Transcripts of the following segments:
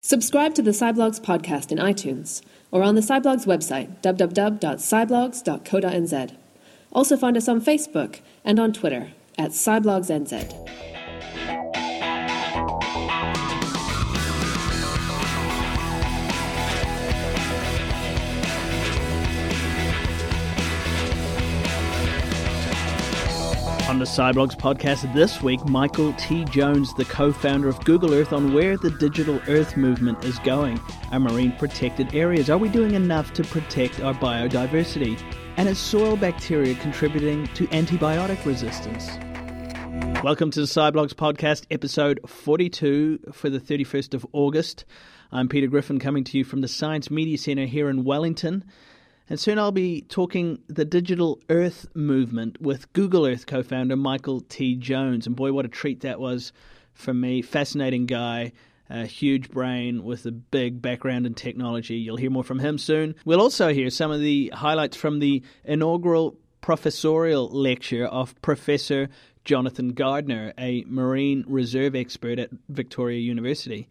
Subscribe to the Sciblogs podcast in iTunes or on the Sciblogs website, www.sciblogs.co.nz. Also find us on Facebook and on Twitter at SciblogsNZ. On the Sciblogs podcast this week, Michael T. Jones, the co founder of Google Earth, on where the digital Earth movement is going. Our marine protected areas. Are we doing enough to protect our biodiversity? And is soil bacteria contributing to antibiotic resistance? Welcome to the Sciblogs podcast, episode 42 for the 31st of August. I'm Peter Griffin coming to you from the Science Media Centre here in Wellington. And soon I'll be talking the digital Earth movement with Google Earth co founder Michael T. Jones. And boy, what a treat that was for me. Fascinating guy, a huge brain with a big background in technology. You'll hear more from him soon. We'll also hear some of the highlights from the inaugural professorial lecture of Professor Jonathan Gardner, a marine reserve expert at Victoria University.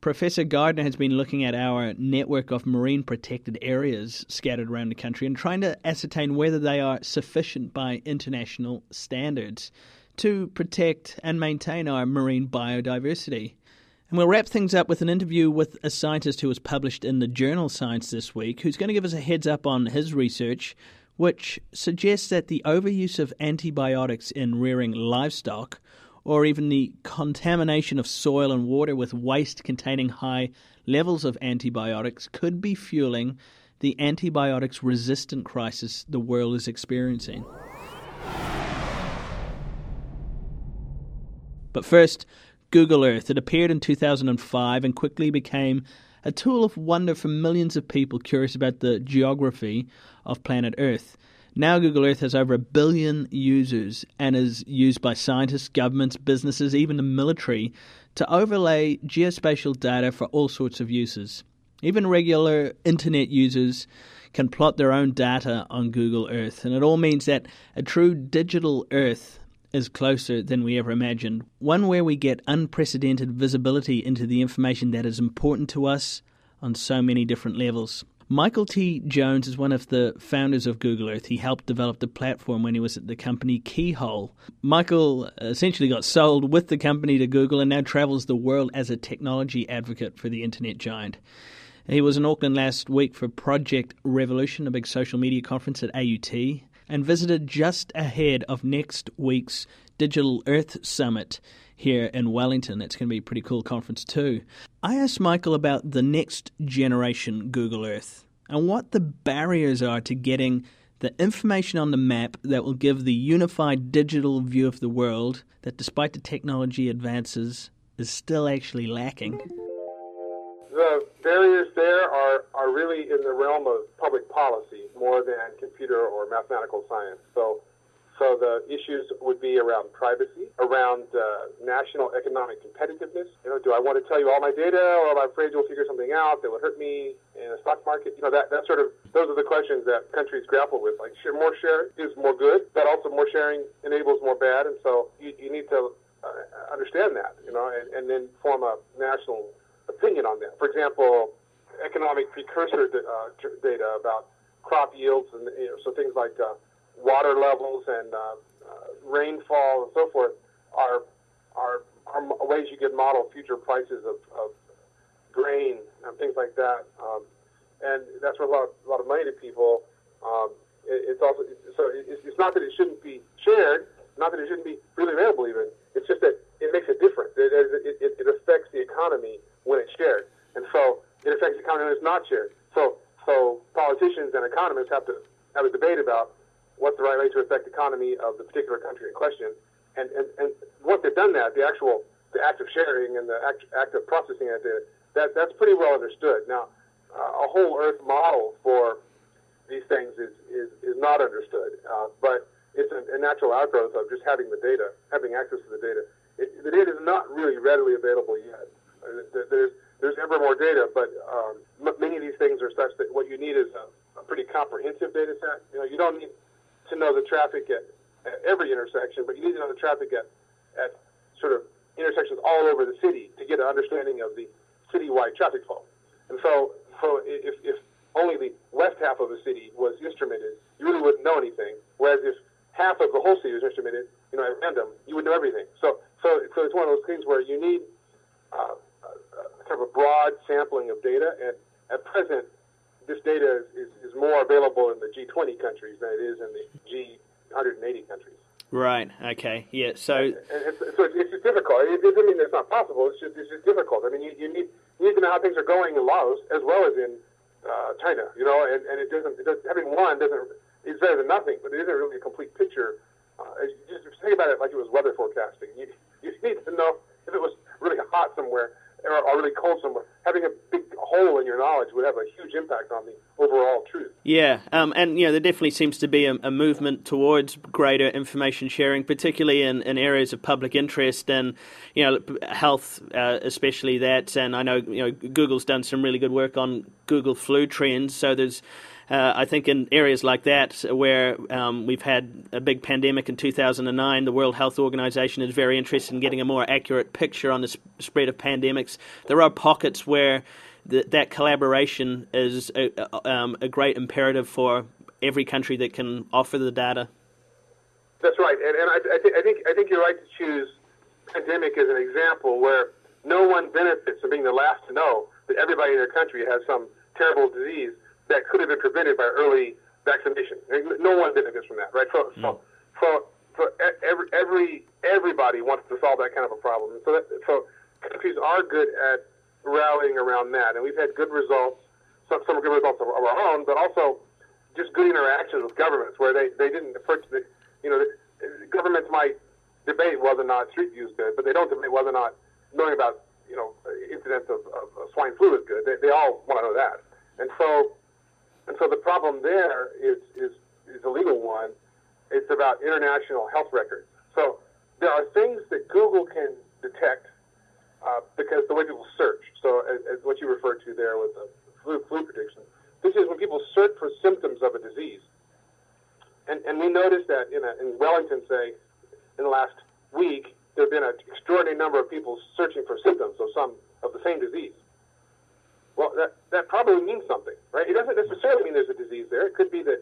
Professor Gardner has been looking at our network of marine protected areas scattered around the country and trying to ascertain whether they are sufficient by international standards to protect and maintain our marine biodiversity. And we'll wrap things up with an interview with a scientist who was published in the journal Science this week, who's going to give us a heads up on his research, which suggests that the overuse of antibiotics in rearing livestock or even the contamination of soil and water with waste containing high levels of antibiotics could be fueling the antibiotics resistant crisis the world is experiencing. But first, Google Earth. It appeared in 2005 and quickly became a tool of wonder for millions of people curious about the geography of planet Earth. Now, Google Earth has over a billion users and is used by scientists, governments, businesses, even the military to overlay geospatial data for all sorts of uses. Even regular internet users can plot their own data on Google Earth, and it all means that a true digital Earth is closer than we ever imagined. One where we get unprecedented visibility into the information that is important to us on so many different levels. Michael T. Jones is one of the founders of Google Earth. He helped develop the platform when he was at the company Keyhole. Michael essentially got sold with the company to Google and now travels the world as a technology advocate for the internet giant. He was in Auckland last week for Project Revolution, a big social media conference at AUT, and visited just ahead of next week's Digital Earth Summit here in Wellington. It's going to be a pretty cool conference too. I asked Michael about the next generation Google Earth and what the barriers are to getting the information on the map that will give the unified digital view of the world that, despite the technology advances, is still actually lacking. The barriers there are, are really in the realm of public policy more than computer or mathematical science. So so the issues would be around privacy, around uh, national economic competitiveness. You know, do I want to tell you all my data, or am I afraid you'll figure something out that would hurt me in the stock market? You know, that, that sort of those are the questions that countries grapple with. Like, more share is more good, but also more sharing enables more bad, and so you, you need to uh, understand that. You know, and, and then form a national opinion on that. For example, economic precursor uh, data about crop yields and you know, so things like uh, water levels and uh, uh, rainfall and so forth are, are, are ways you can model future prices of, of grain and things like that. Um, and that's worth a lot, of, a lot of money to people. Um, it, it's also so it's, it's not that it shouldn't be shared, not that it shouldn't be freely available. Even it's just that it makes a difference. It, it, it, it affects the economy when it's shared, and so it affects the economy when it's not shared. So so politicians and economists have to have a debate about what's the right way to affect the economy of the particular country in question. And, and, and once they've done that, the actual the act of sharing and the act, act of processing that data, that, that's pretty well understood. Now, uh, a whole Earth model for these things is, is, is not understood, uh, but it's a, a, natural outgrowth of just having the data, having access to the data. It, the data is not really readily available yet. Uh, there's, there's ever more data, but um, many of these things are such that what you need is a, a pretty comprehensive data set. You know, you don't need to know the traffic at, at every intersection, but you need to know the traffic at, at sort of intersections all over the city to get an understanding of the citywide traffic flow. And so, so if, if only the west half of the city was instrumented, you really wouldn't know anything. Whereas if half of the whole city was instrumented, you know, at random, you would know everything. So, so, so it's one of those things where you need uh, uh, kind of a broad sampling of data, and at present, this data is, is, is more available in the G20 countries than it is in the G180 countries. Right. Okay. Yeah. So, it's, so it's, it's difficult. It doesn't mean it's not possible. It's just it's just difficult. I mean, you, you need you need to know how things are going in Laos as well as in uh, China. You know, and, and it doesn't it doesn't having one doesn't is better than nothing, but it isn't really a complete picture. Uh, just think about it like it was weather forecasting. You you need to know if it was really hot somewhere really cold somewhere. Having a big hole in your knowledge would have a huge impact on the overall truth. Yeah, um, and you know there definitely seems to be a, a, movement towards greater information sharing, particularly in, in areas of public interest and you know health, uh, especially that. And I know you know Google's done some really good work on Google flu trends, so there's uh, I think in areas like that, where um, we've had a big pandemic in 2009, the World Health Organization is very interested in getting a more accurate picture on the sp- spread of pandemics. There are pockets where that collaboration is a, um, a great imperative for every country that can offer the data. That's right, and, and I, I, th- I, think I think you're right to choose pandemic as an example where no one benefits from being the last to know that everybody in their country has some terrible disease that could have been prevented by early vaccination. No one benefits from that, right? So, mm. so, so, so every, every everybody wants to solve that kind of a problem. And so, that, so countries are good at rallying around that, and we've had good results. Some, some good results of, of our own, but also just good interactions with governments where they, they didn't approach you know, the, governments might debate whether or not street view is good, but they don't debate whether or not knowing about, you know, incidents of, of, of swine flu is good. They, they all want to know that. And so and so the problem there is, is, is a legal one. It's about international health records. So there are things that Google can detect uh, because the way people search. So as, as, what you referred to there with the flu, flu prediction, this is when people search for symptoms of a disease. And, and we noticed that in, a, in Wellington, say, in the last week, there have been an extraordinary number of people searching for symptoms of some of the same disease. Well, that, that probably means something, right? It doesn't necessarily mean there's a disease there. It could be that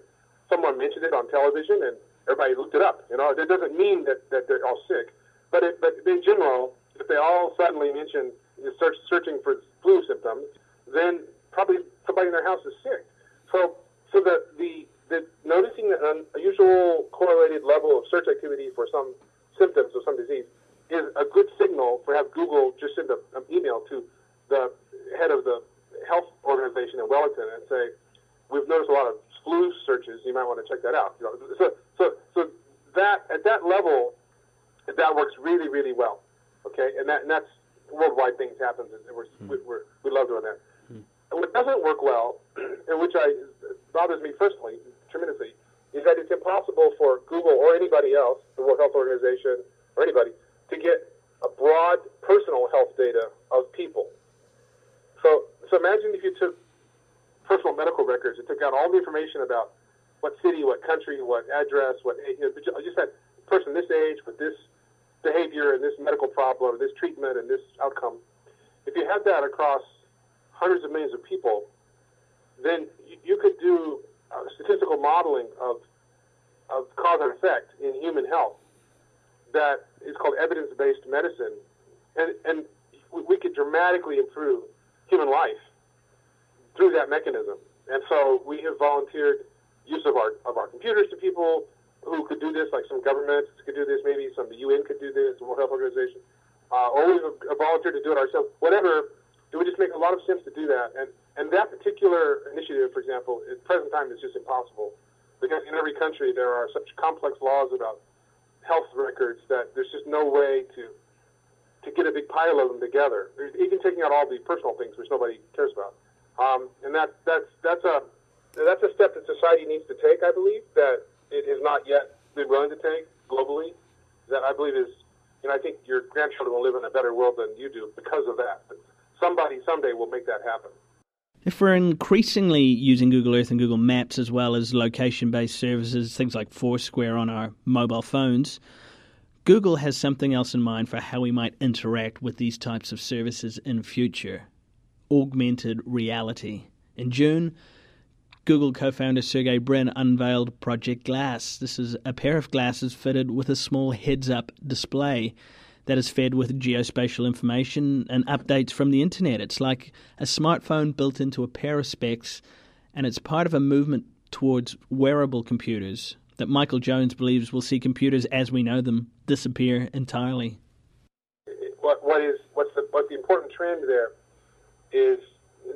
someone mentioned it on television and everybody looked it up. You know, it doesn't mean that, that they're all sick. But, it, but in general, if they all suddenly mention search, searching for flu symptoms, then probably somebody in their house is sick. So, so the, the, the noticing an unusual correlated level of search activity for some symptoms of some disease is a good signal for have Google just send an email to the head of the health organization in Wellington and say, we've noticed a lot of flu searches. You might want to check that out. You know, so, so, so that at that level, that works really, really well. Okay, and that and that's worldwide things happen, and we're, hmm. we're, we love doing that. And what doesn't work well, and which I bothers me personally tremendously, is that it's impossible for Google or anybody else, the World Health Organization or anybody, to get a broad personal health data of people. So so imagine if you took personal medical records and took out all the information about what city, what country, what address, what you know, just that person this age with this behavior and this medical problem, this treatment and this outcome. If you had that across hundreds of millions of people, then you could do uh, statistical modeling of of cause and effect in human health that is called evidence-based medicine, and and we could dramatically improve human life through that mechanism. And so we have volunteered use of our of our computers to people who could do this, like some governments could do this, maybe some the UN could do this, the World Health Organization, uh, or we've volunteered to do it ourselves. Whatever, it would just make a lot of sense to do that. And and that particular initiative, for example, at present time is just impossible because in every country there are such complex laws about health records that there's just no way to to get a big pile of them together. Even taking out all the personal things, which nobody cares about. Um, and that, that's, that's, a, that's a step that society needs to take, I believe, that it has not yet been willing to take globally. That I believe is, you know, I think your grandchildren will live in a better world than you do because of that. But somebody someday will make that happen. If we're increasingly using Google Earth and Google Maps as well as location based services, things like Foursquare on our mobile phones, Google has something else in mind for how we might interact with these types of services in future. augmented reality. In June, Google co founder Sergey Brin unveiled Project Glass. This is a pair of glasses fitted with a small heads up display that is fed with geospatial information and updates from the internet. It's like a smartphone built into a pair of specs, and it's part of a movement towards wearable computers that Michael Jones believes will see computers as we know them disappear entirely. What, what is what's the what the important trend there is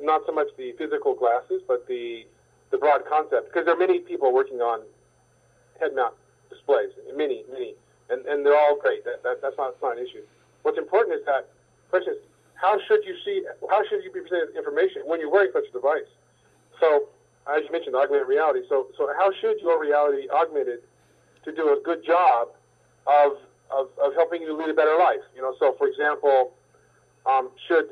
not so much the physical glasses, but the the broad concept because there are many people working on head mount displays, many, many, and, and they're all great. That, that, that's not, that's not an issue. What's important is that question is how should you see, how should you be presented information when you're wearing such a device? So, as you mentioned, augmented reality. So, so how should your reality augmented to do a good job of, of, of helping you lead a better life? You know, so for example, um, should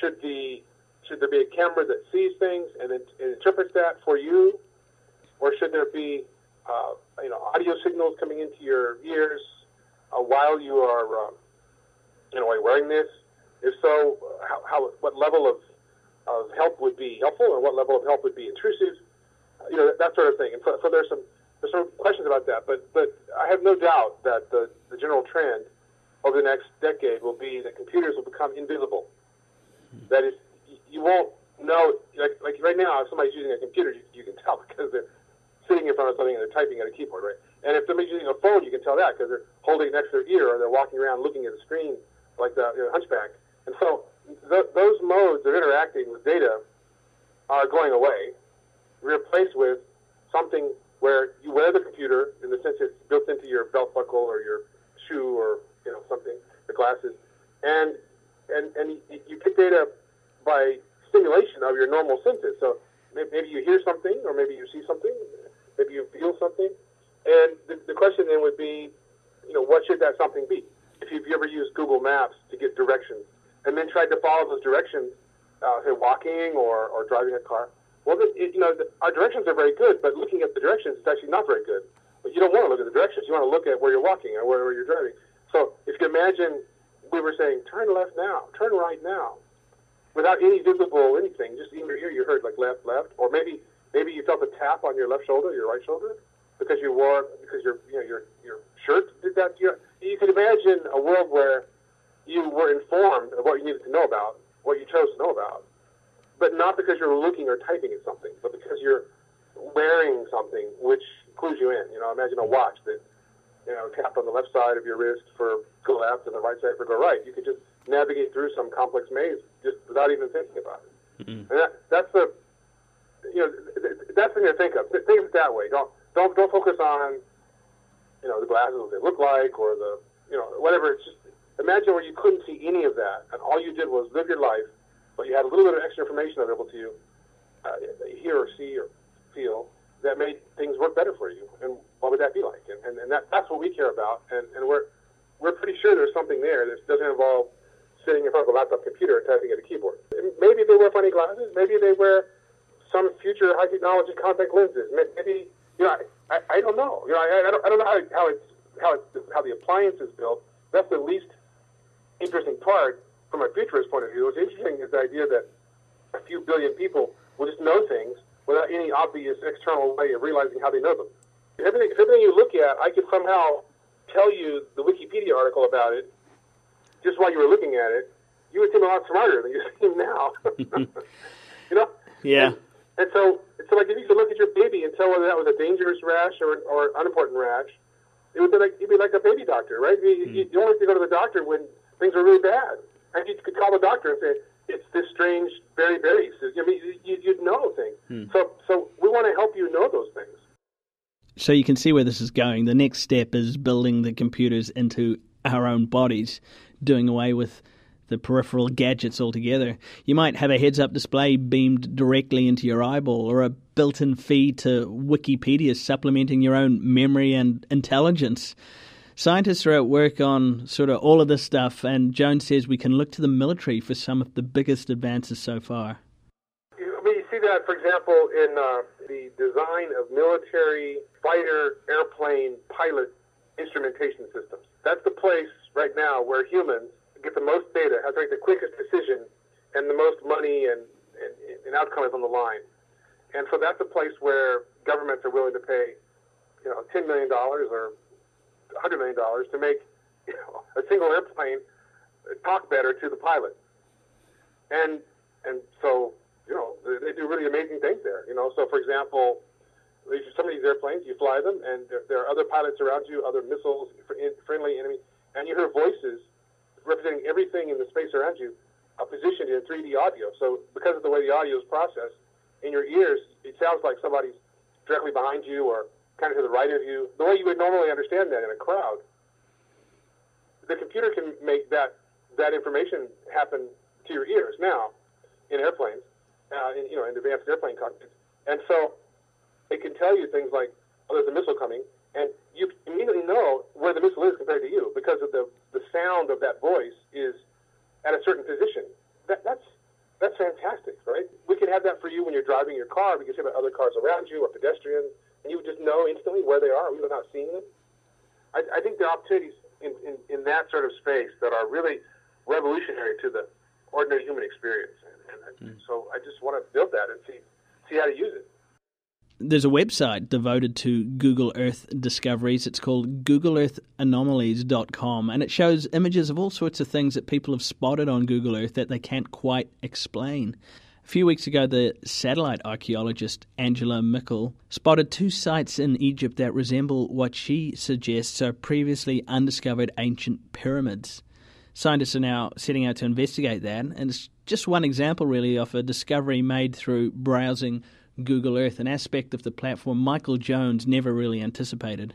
should the should there be a camera that sees things and, it, and interprets that for you, or should there be uh, you know audio signals coming into your ears uh, while you are um, you know wearing this? If so, how, how what level of of help would be helpful, and what level of help would be intrusive? Uh, you know that, that, sort of thing. And so, so there's some there's some questions about that, but but I have no doubt that the, the general trend over the next decade will be that computers will become invisible. That is, you won't know. Like, like right now, if somebody's using a computer, you, you can tell because they're sitting in front of something and they're typing at a keyboard, right? And if somebody's using a phone, you can tell that because they're holding it next to their ear or they're walking around looking at the screen like the you know, hunchback. And so th- those modes of interacting with data are going away, replaced with something where you wear the computer in the sense it's built into your belt buckle or your shoe or you know something, the glasses, and and and you get data by stimulation of your normal senses. So maybe you hear something, or maybe you see something, maybe you feel something, and the, the question then would be, you know, what should that something be? If you've ever used Google Maps to get directions, and then tried to follow those directions, uh, say walking or, or driving a car, well, it, you know, the, our directions are very good, but looking at the directions is actually not very good. But you don't want to look at the directions; you want to look at where you're walking or where, where you're driving. So if you imagine we were saying, turn left now, turn right now, without any visible anything, just in your ear you heard like left, left, or maybe maybe you felt a tap on your left shoulder, your right shoulder, because you wore because your you know your your shirt did that. You, you could imagine a world where you were informed of what you needed to know about, what you chose to know about, but not because you're looking or typing at something, but because you're wearing something which clues you in. You know, imagine a watch that you know tap on the left side of your wrist for go left and the right side for go right. You could just navigate through some complex maze just without even thinking about it. Mm-hmm. And that, that's the, you know, that's the thing to think of. Think of it that way. Don't don't don't focus on, you know, the glasses what they look like or the, you know, whatever. It's just imagine where you couldn't see any of that, and all you did was live your life, but you had a little bit of extra information available to you, uh, hear or see or feel that made things work better for you. And what would that be like? And, and, and that, that's what we care about. And, and we're, we're pretty sure there's something there that doesn't involve sitting in front of a laptop computer and typing at a keyboard. Maybe they wear funny glasses. Maybe they wear some future high technology contact lenses. Maybe you know, I, I don't know. You know, I, I don't, I don't know how, how it's how how the appliance is built. That's the least interesting part from a futurist point of view. What's interesting is the idea that a few billion people will just know things without any obvious external way of realizing how they know them. If everything, if everything you look at, I could somehow tell you the Wikipedia article about it just while you were looking at it, you would seem a lot smarter than you seem now. you know? Yeah. And, and so, so like if you could look at your baby and tell whether that was a dangerous rash or or unimportant rash, it would be like you'd be like a baby doctor, right? You, mm. you, you only have to go to the doctor when things are really bad, and you could call the doctor and say it's this strange beriberi. I mean, you, you'd know things. Mm. So, so we want to help you know those things. So you can see where this is going. The next step is building the computers into our own bodies doing away with the peripheral gadgets altogether. You might have a heads up display beamed directly into your eyeball or a built in feed to Wikipedia supplementing your own memory and intelligence. Scientists are at work on sort of all of this stuff, and Jones says we can look to the military for some of the biggest advances so far. I mean, you see that, for example, in uh, the design of military fighter airplane pilot instrumentation systems. That's the place right now where humans get the most data, have to make the quickest decision and the most money and, and, and outcome is on the line. And so that's a place where governments are willing to pay, you know, $10 million or $100 million to make a single airplane talk better to the pilot. And and so you know they do really amazing things there. You know, so for example, some of these airplanes you fly them, and there, there are other pilots around you, other missiles, friendly enemy, and you hear voices representing everything in the space around you, uh, positioned in 3D audio. So because of the way the audio is processed in your ears, it sounds like somebody's directly behind you or kind of to the right of you, the way you would normally understand that in a crowd. The computer can make that that information happen to your ears now in airplanes, uh, in, you know, in advanced airplane cockpits. And so it can tell you things like, oh, there's a missile coming, and you immediately know where the missile is compared to you because of the, the sound of that voice is at a certain position. That, that's that's fantastic, right? We can have that for you when you're driving your car because you have other cars around you or pedestrians, and you would just know instantly where they are even without seeing them. I, I think the opportunities in, in, in that sort of space that are really revolutionary to the ordinary human experience. And, and mm. so I just want to build that and see see how to use it. There's a website devoted to Google Earth discoveries. It's called googleearthanomalies.com, and it shows images of all sorts of things that people have spotted on Google Earth that they can't quite explain. A few weeks ago, the satellite archaeologist Angela Micol spotted two sites in Egypt that resemble what she suggests are previously undiscovered ancient pyramids. Scientists are now setting out to investigate that, and it's just one example, really, of a discovery made through browsing Google Earth, an aspect of the platform Michael Jones never really anticipated.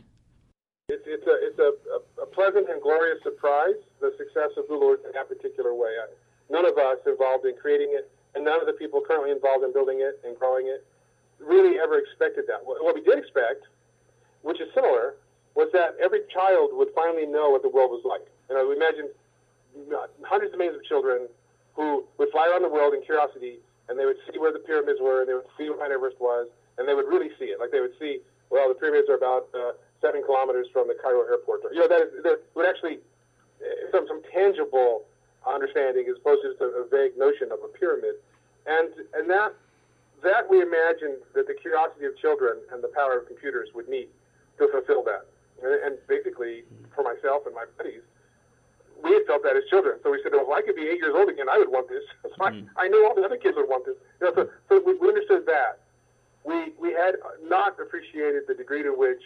It's, it's, a, it's a, a, pleasant and glorious surprise, the success of Google Earth in that particular way. None of us involved in creating it, and none of the people currently involved in building it and growing it really ever expected that. What we did expect, which is similar, was that every child would finally know what the world was like. You know, imagine hundreds of millions of children who would fly around the world in curiosity, and they would see where the pyramids were, and they would see where Mount Everest was, and they would really see it. Like they would see, well, the pyramids are about uh, seven kilometers from the Cairo airport. Or, you know, that, is, that would actually uh, some some tangible understanding as opposed to just a, a vague notion of a pyramid, and and that that we imagined that the curiosity of children and the power of computers would meet to fulfill that. And, and basically, for myself and my buddies, we had felt that as children. So we said, well, if I could be eight years old again, I would want this. So mm. I, I knew all the other kids would want this. You know, so so we, we understood that. We, we had not appreciated the degree to which,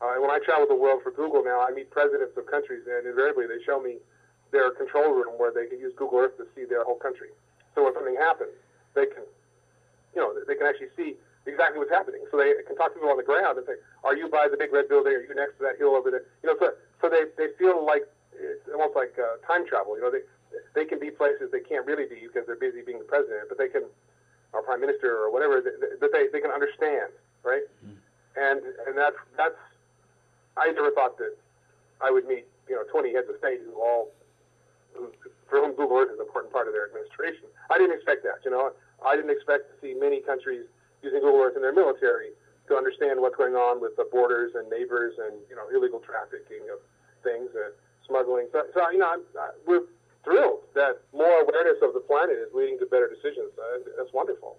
uh, when I travel the world for Google now, I meet presidents of countries, and invariably they show me their control room where they can use Google Earth to see their whole country. So when something happens, they can, you know, they can actually see exactly what's happening. So they can talk to people on the ground and say, "Are you by the big red building? Are you next to that hill over there?" You know, so so they they feel like it's almost like uh, time travel. You know, they they can be places they can't really be because they're busy being the president, but they can, or prime minister or whatever, that they, they can understand, right? Mm. And and that's that's I never thought that I would meet you know 20 heads of state who all who, for whom Google Earth is an important part of their administration. I didn't expect that. You know, I didn't expect to see many countries using Google Earth in their military to understand what's going on with the borders and neighbors and you know illegal trafficking of things. Uh, smuggling. So, so you know, I'm, I, we're thrilled that more awareness of the planet is leading to better decisions. Uh, that's wonderful.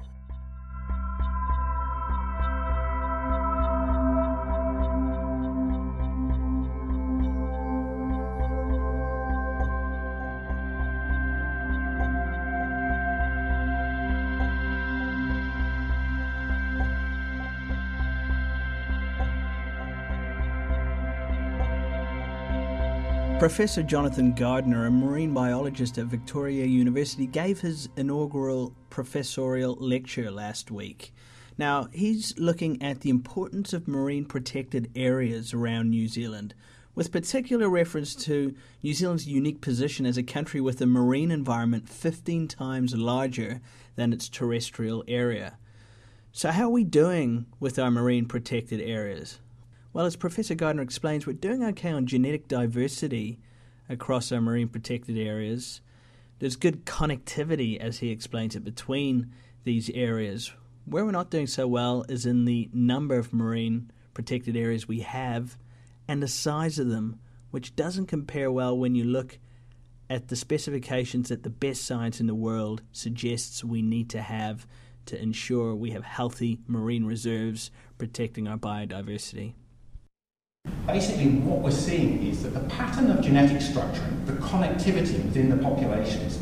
Professor Jonathan Gardner, a marine biologist at Victoria University, gave his inaugural professorial lecture last week. Now, he's looking at the importance of marine protected areas around New Zealand, with particular reference to New Zealand's unique position as a country with a marine environment 15 times larger than its terrestrial area. So, how are we doing with our marine protected areas? Well, as Professor Gardner explains, we're doing okay on genetic diversity across our marine protected areas. There's good connectivity, as he explains it, between these areas. Where we're not doing so well is in the number of marine protected areas we have and the size of them, which doesn't compare well when you look at the specifications that the best science in the world suggests we need to have to ensure we have healthy marine reserves protecting our biodiversity? Basically, what we're seeing is that the pattern of genetic structuring, the connectivity within the populations,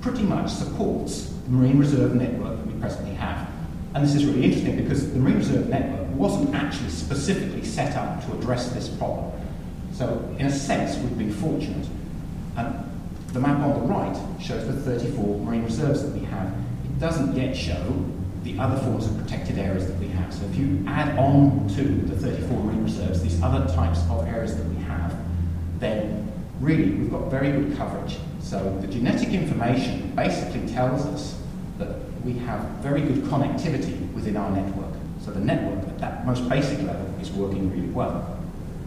pretty much supports the marine reserve network that we presently have. And this is really interesting because the marine reserve network wasn't actually specifically set up to address this problem. So, in a sense, we've been fortunate. And the map on the right shows the 34 marine reserves that we have. It doesn't yet show the other forms of protected areas that we have. So if you add on to the 34 marine reserves these other types of areas that we have, then really we've got very good coverage. So the genetic information basically tells us that we have very good connectivity within our network. So the network at that most basic level is working really well.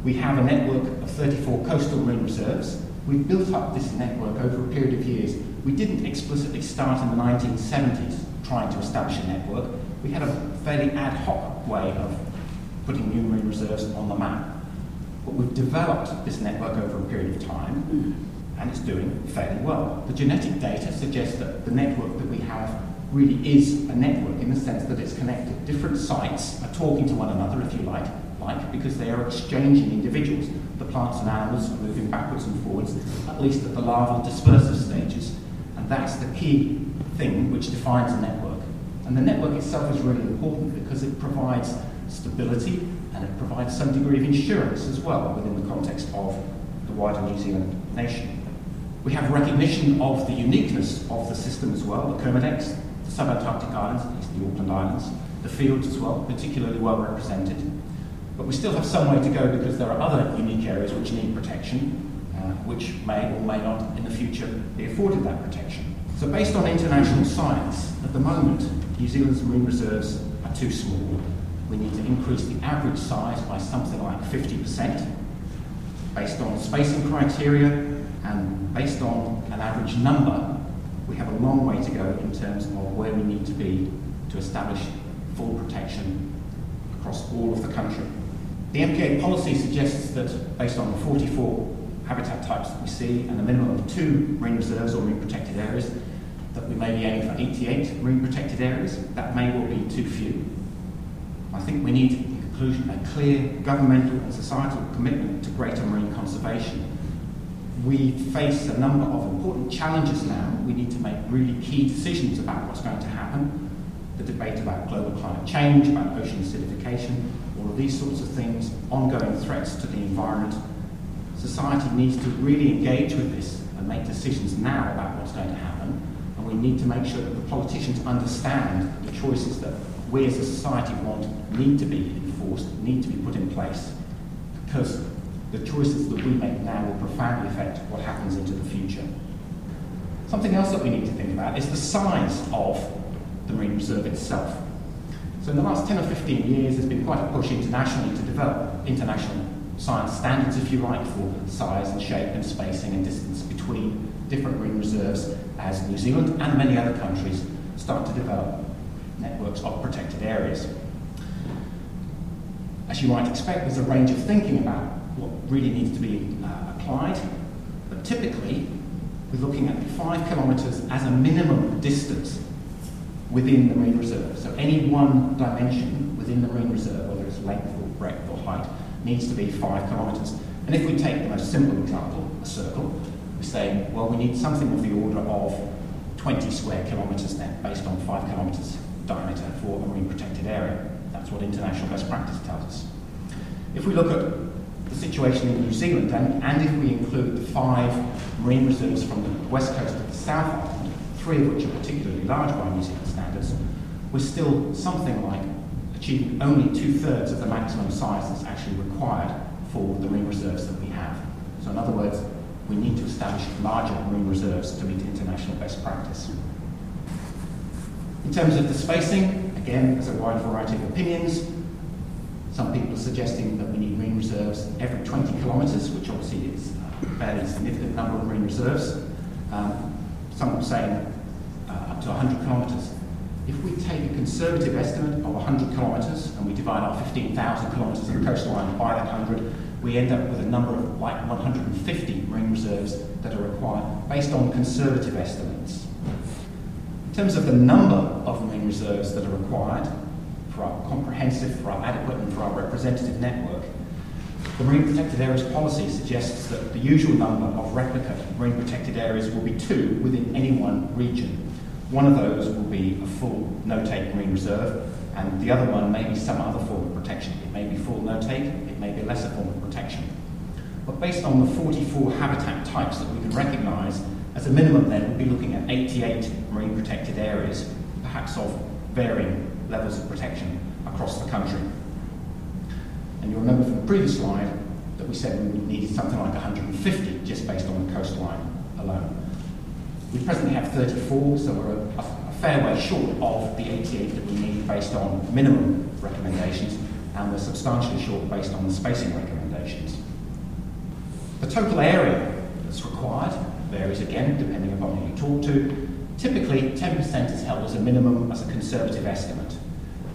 We have a network of 34 coastal marine reserves. We've built up this network over a period of years. We didn't explicitly start in the 1970s trying to establish a network. We had a fairly ad hoc way of putting new marine reserves on the map. But we've developed this network over a period of time, and it's doing fairly well. The genetic data suggests that the network that we have really is a network in the sense that it's connected. Different sites are talking to one another, if you like, like because they are exchanging individuals. The plants and animals are moving backwards and forwards, at least at the larval dispersive stages. And that's the key thing which defines a network. And the network itself is really important because it provides stability and it provides some degree of insurance as well within the context of the wider New Zealand nation. We have recognition of the uniqueness of the system as well, the Kermadec, the subantarctic islands, at least the Auckland Islands, the fields as well, particularly well represented. But we still have some way to go because there are other unique areas which need protection, uh, which may or may not in the future be afforded that protection. So based on international science, at the moment, New Zealand's marine reserves are too small. We need to increase the average size by something like 50%, based on spacing criteria and based on an average number. We have a long way to go in terms of where we need to be to establish full protection across all of the country. The MPA policy suggests that based on the 44 habitat types that we see and a minimum of two marine reserves or marine protected areas, that we may be aiming for 88 marine protected areas. That may well be too few. I think we need, in conclusion, a clear governmental and societal commitment to greater marine conservation. We face a number of important challenges now. We need to make really key decisions about what's going to happen. The debate about global climate change, about ocean acidification, of these sorts of things, ongoing threats to the environment. Society needs to really engage with this and make decisions now about what's going to happen And we need to make sure that the politicians understand the choices that we as a society want need to be enforced, need to be put in place, because the choices that we make now will profoundly affect what happens into the future. Something else that we need to think about is the size of the Marine Reserve itself. So in the last 10 or 15 years, there's been quite a push internationally to develop international science standards, if you like, for size and shape and spacing and distance between different marine reserves as New Zealand and many other countries start to develop networks of protected areas. As you might expect, there's a range of thinking about what really needs to be uh, applied, but typically we're looking at five kilometres as a minimum distance within the marine reserve. So any one dimension within the marine reserve, whether it's length or breadth or height, needs to be five kilometres. And if we take the most simple example, a circle, we're saying, well, we need something of the order of 20 square kilometres then, based on 5 kilometres diameter for a marine protected area. That's what international best practice tells us. If we look at the situation in New Zealand, and, and if we include the five marine reserves from the west coast to the South Island, three of which are particularly large by New Zealand standards, we're still something like achieving only two thirds of the maximum size that's actually required for the marine reserves that we have. So, in other words, we need to establish larger marine reserves to meet international best practice. In terms of the spacing, again, there's a wide variety of opinions. Some people are suggesting that we need marine reserves every 20 kilometres, which obviously is a fairly significant number of marine reserves. Um, some are saying uh, up to 100 kilometres. If we take a conservative estimate of 100 kilometres and we divide our 15,000 kilometres of coastline by that 100, we end up with a number of like 150 marine reserves that are required based on conservative estimates. In terms of the number of marine reserves that are required for our comprehensive, for our adequate, and for our representative network, the Marine Protected Areas Policy suggests that the usual number of replica marine protected areas will be two within any one region. One of those will be a full no-take marine reserve, and the other one may be some other form of protection. It may be full no-take, it may be a lesser form of protection. But based on the 44 habitat types that we can recognise, as a minimum then we'll be looking at 88 marine protected areas, perhaps of varying levels of protection across the country. And you'll remember from the previous slide that we said we needed something like 150 just based on the coastline alone. We presently have 34, so we're a, a fair way short of the 88 that we need based on minimum recommendations, and we're substantially short based on the spacing recommendations. The total area that's required varies again depending upon who you talk to. Typically, 10% is held as a minimum as a conservative estimate.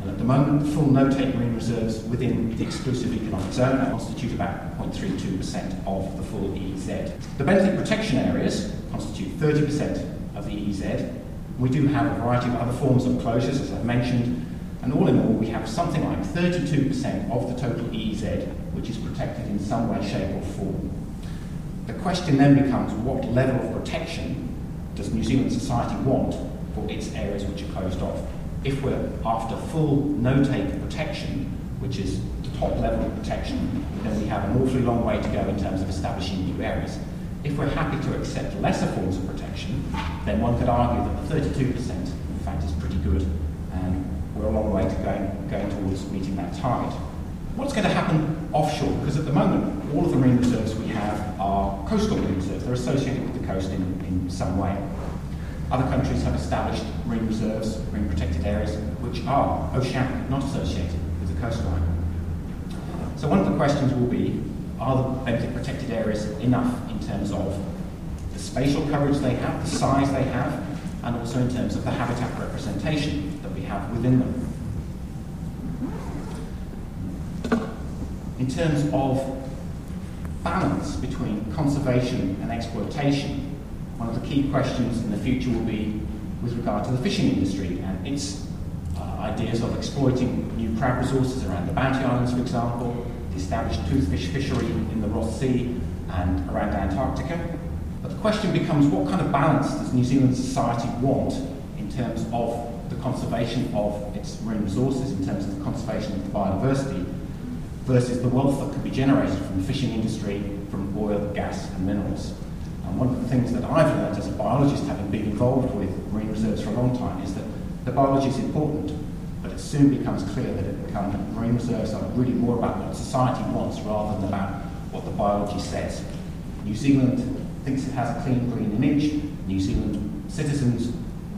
And at the moment, the full no-take marine reserves within the exclusive economic zone constitute about 0.32% of the full EEZ. The benthic protection areas constitute 30% of the EEZ. We do have a variety of other forms of closures, as I've mentioned, and all in all, we have something like 32% of the total EEZ which is protected in some way, shape, or form. The question then becomes what level of protection does New Zealand society want for its areas which are closed off? If we're after full no-take protection, which is the top level of protection, then we have an awfully long way to go in terms of establishing new areas. If we're happy to accept lesser forms of protection, then one could argue that the 32% in fact is pretty good, and we're a long way to going, going towards meeting that target. What's going to happen offshore? Because at the moment, all of the marine reserves we have are coastal marine reserves. They're associated with the coast in, in some way. Other countries have established marine reserves, marine protected areas, which are oceanic, not associated with the coastline. So one of the questions will be, are the benthic protected areas enough in terms of the spatial coverage they have, the size they have, and also in terms of the habitat representation that we have within them? In terms of balance between conservation and exploitation, one of the key questions in the future will be with regard to the fishing industry and its uh, ideas of exploiting new crab resources around the Bounty Islands, for example, the established toothfish fishery in the Ross Sea and around Antarctica. But the question becomes what kind of balance does New Zealand society want in terms of the conservation of its marine resources, in terms of the conservation of the biodiversity, versus the wealth that could be generated from the fishing industry, from oil, gas, and minerals. And one of the things that I've learned as a biologist, having been involved with marine reserves for a long time, is that the biology is important, but it soon becomes clear that it becomes, marine reserves are really more about what society wants rather than about what the biology says. New Zealand thinks it has a clean green image. New Zealand citizens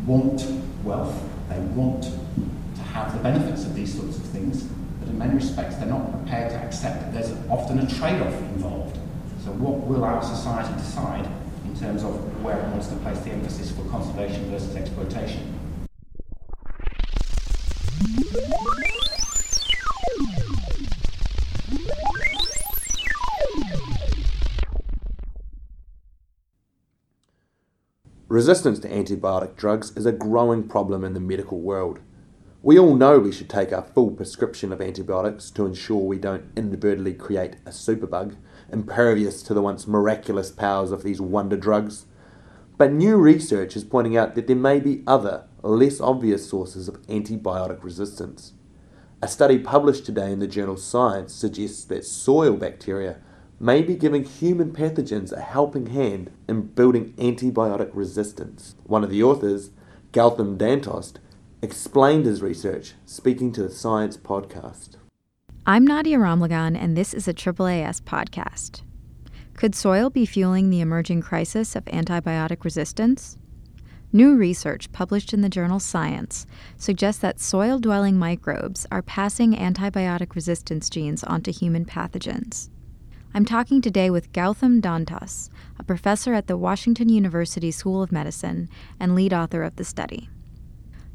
want wealth. They want to have the benefits of these sorts of things, but in many respects they're not prepared to accept that there's often a trade-off involved. So what will our society decide in terms of where it wants to place the emphasis for conservation versus exploitation? Resistance to antibiotic drugs is a growing problem in the medical world. We all know we should take our full prescription of antibiotics to ensure we don't inadvertently create a superbug impervious to the once miraculous powers of these wonder drugs. But new research is pointing out that there may be other, less obvious sources of antibiotic resistance. A study published today in the journal Science suggests that soil bacteria may be giving human pathogens a helping hand in building antibiotic resistance. One of the authors, Gautam Dantas, explained his research speaking to the Science podcast. I'm Nadia Ramlagan, and this is a AAAS podcast. Could soil be fueling the emerging crisis of antibiotic resistance? New research published in the journal Science suggests that soil dwelling microbes are passing antibiotic resistance genes onto human pathogens. I'm talking today with Gautam Dantas, a professor at the Washington University School of Medicine and lead author of the study.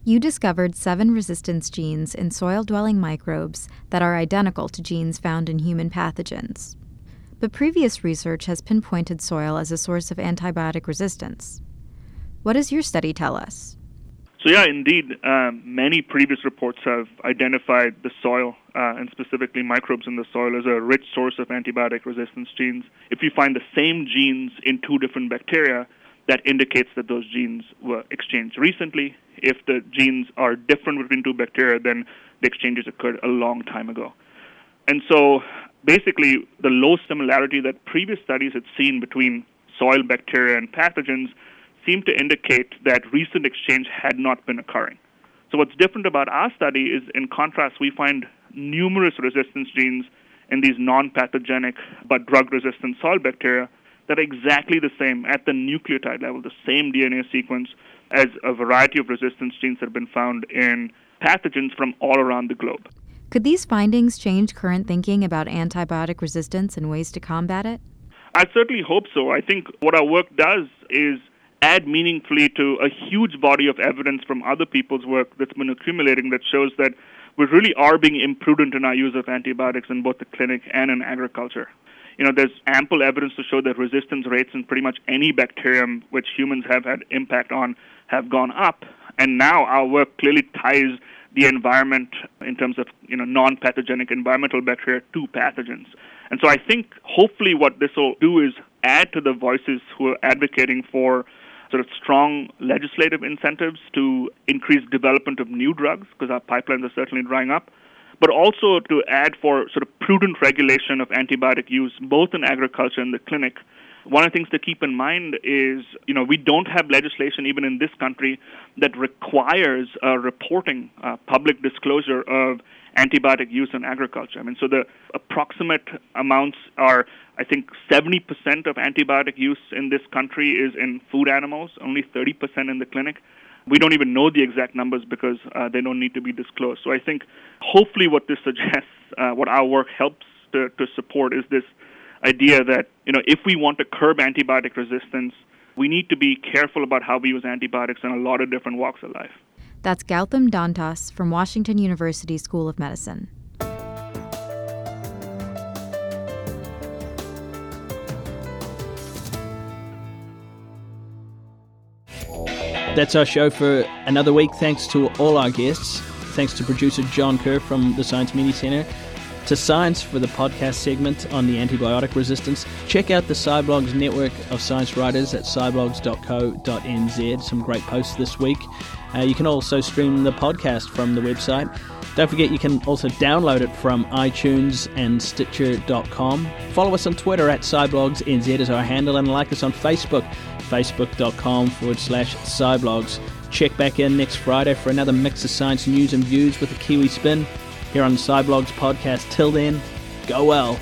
You discovered seven resistance genes in soil dwelling microbes that are identical to genes found in human pathogens. but previous research has pinpointed soil as a source of antibiotic resistance. What does your study tell us? So, yeah, indeed, um, many previous reports have identified the soil uh, and specifically microbes in the soil as a rich source of antibiotic resistance genes. If you find the same genes in two different bacteria, that indicates that those genes were exchanged recently. If the genes are different between two bacteria, then the exchanges occurred a long time ago. And so, basically, the low similarity that previous studies had seen between soil bacteria and pathogens seemed to indicate that recent exchange had not been occurring. So, what's different about our study is, in contrast, we find numerous resistance genes in these non pathogenic but drug resistant soil bacteria that are exactly the same at the nucleotide level, the same DNA sequence as a variety of resistance genes that have been found in pathogens from all around the globe. Could these findings change current thinking about antibiotic resistance and ways to combat it? I certainly hope so. I think what our work does is add meaningfully to a huge body of evidence from other people's work that's been accumulating that shows that we really are being imprudent in our use of antibiotics in both the clinic and in agriculture. You know, there's ample evidence to show that resistance rates in pretty much any bacterium which humans have had impact on have gone up. And now our work clearly ties the environment in terms of you know non-pathogenic environmental bacteria to pathogens. And so I think hopefully what this will do is add to the voices who are advocating for sort of strong legislative incentives to increase development of new drugs because our pipelines are certainly drying up, but also to add for sort of prudent regulation of antibiotic use both in agriculture and the clinic. One of the things to keep in mind is, you know, we don't have legislation even in this country that requires uh, reporting, uh, public disclosure of antibiotic use in agriculture. I mean, so the approximate amounts are, I think, 70% of antibiotic use in this country is in food animals, only 30% in the clinic. We don't even know the exact numbers because uh, they don't need to be disclosed. So I think hopefully what this suggests, uh, what our work helps to, to support is this idea that, you know, if we want to curb antibiotic resistance, we need to be careful about how we use antibiotics in a lot of different walks of life. That's Gautam Dantas from Washington University School of Medicine. That's our show for another week. Thanks to all our guests. Thanks to producer John Kerr from the Science Media Center. To Science for the podcast segment on the antibiotic resistance. Check out the Sciblogs network of science writers at sciblogs.co.nz. Some great posts this week. Uh, you can also stream the podcast from the website. Don't forget you can also download it from iTunes and Stitcher.com. Follow us on Twitter at SciblogsNZ as our handle and like us on Facebook, facebook.com forward slash Sciblogs. Check back in next Friday for another mix of science news and views with a Kiwi spin here on the Sciblogs podcast. Till then, go well.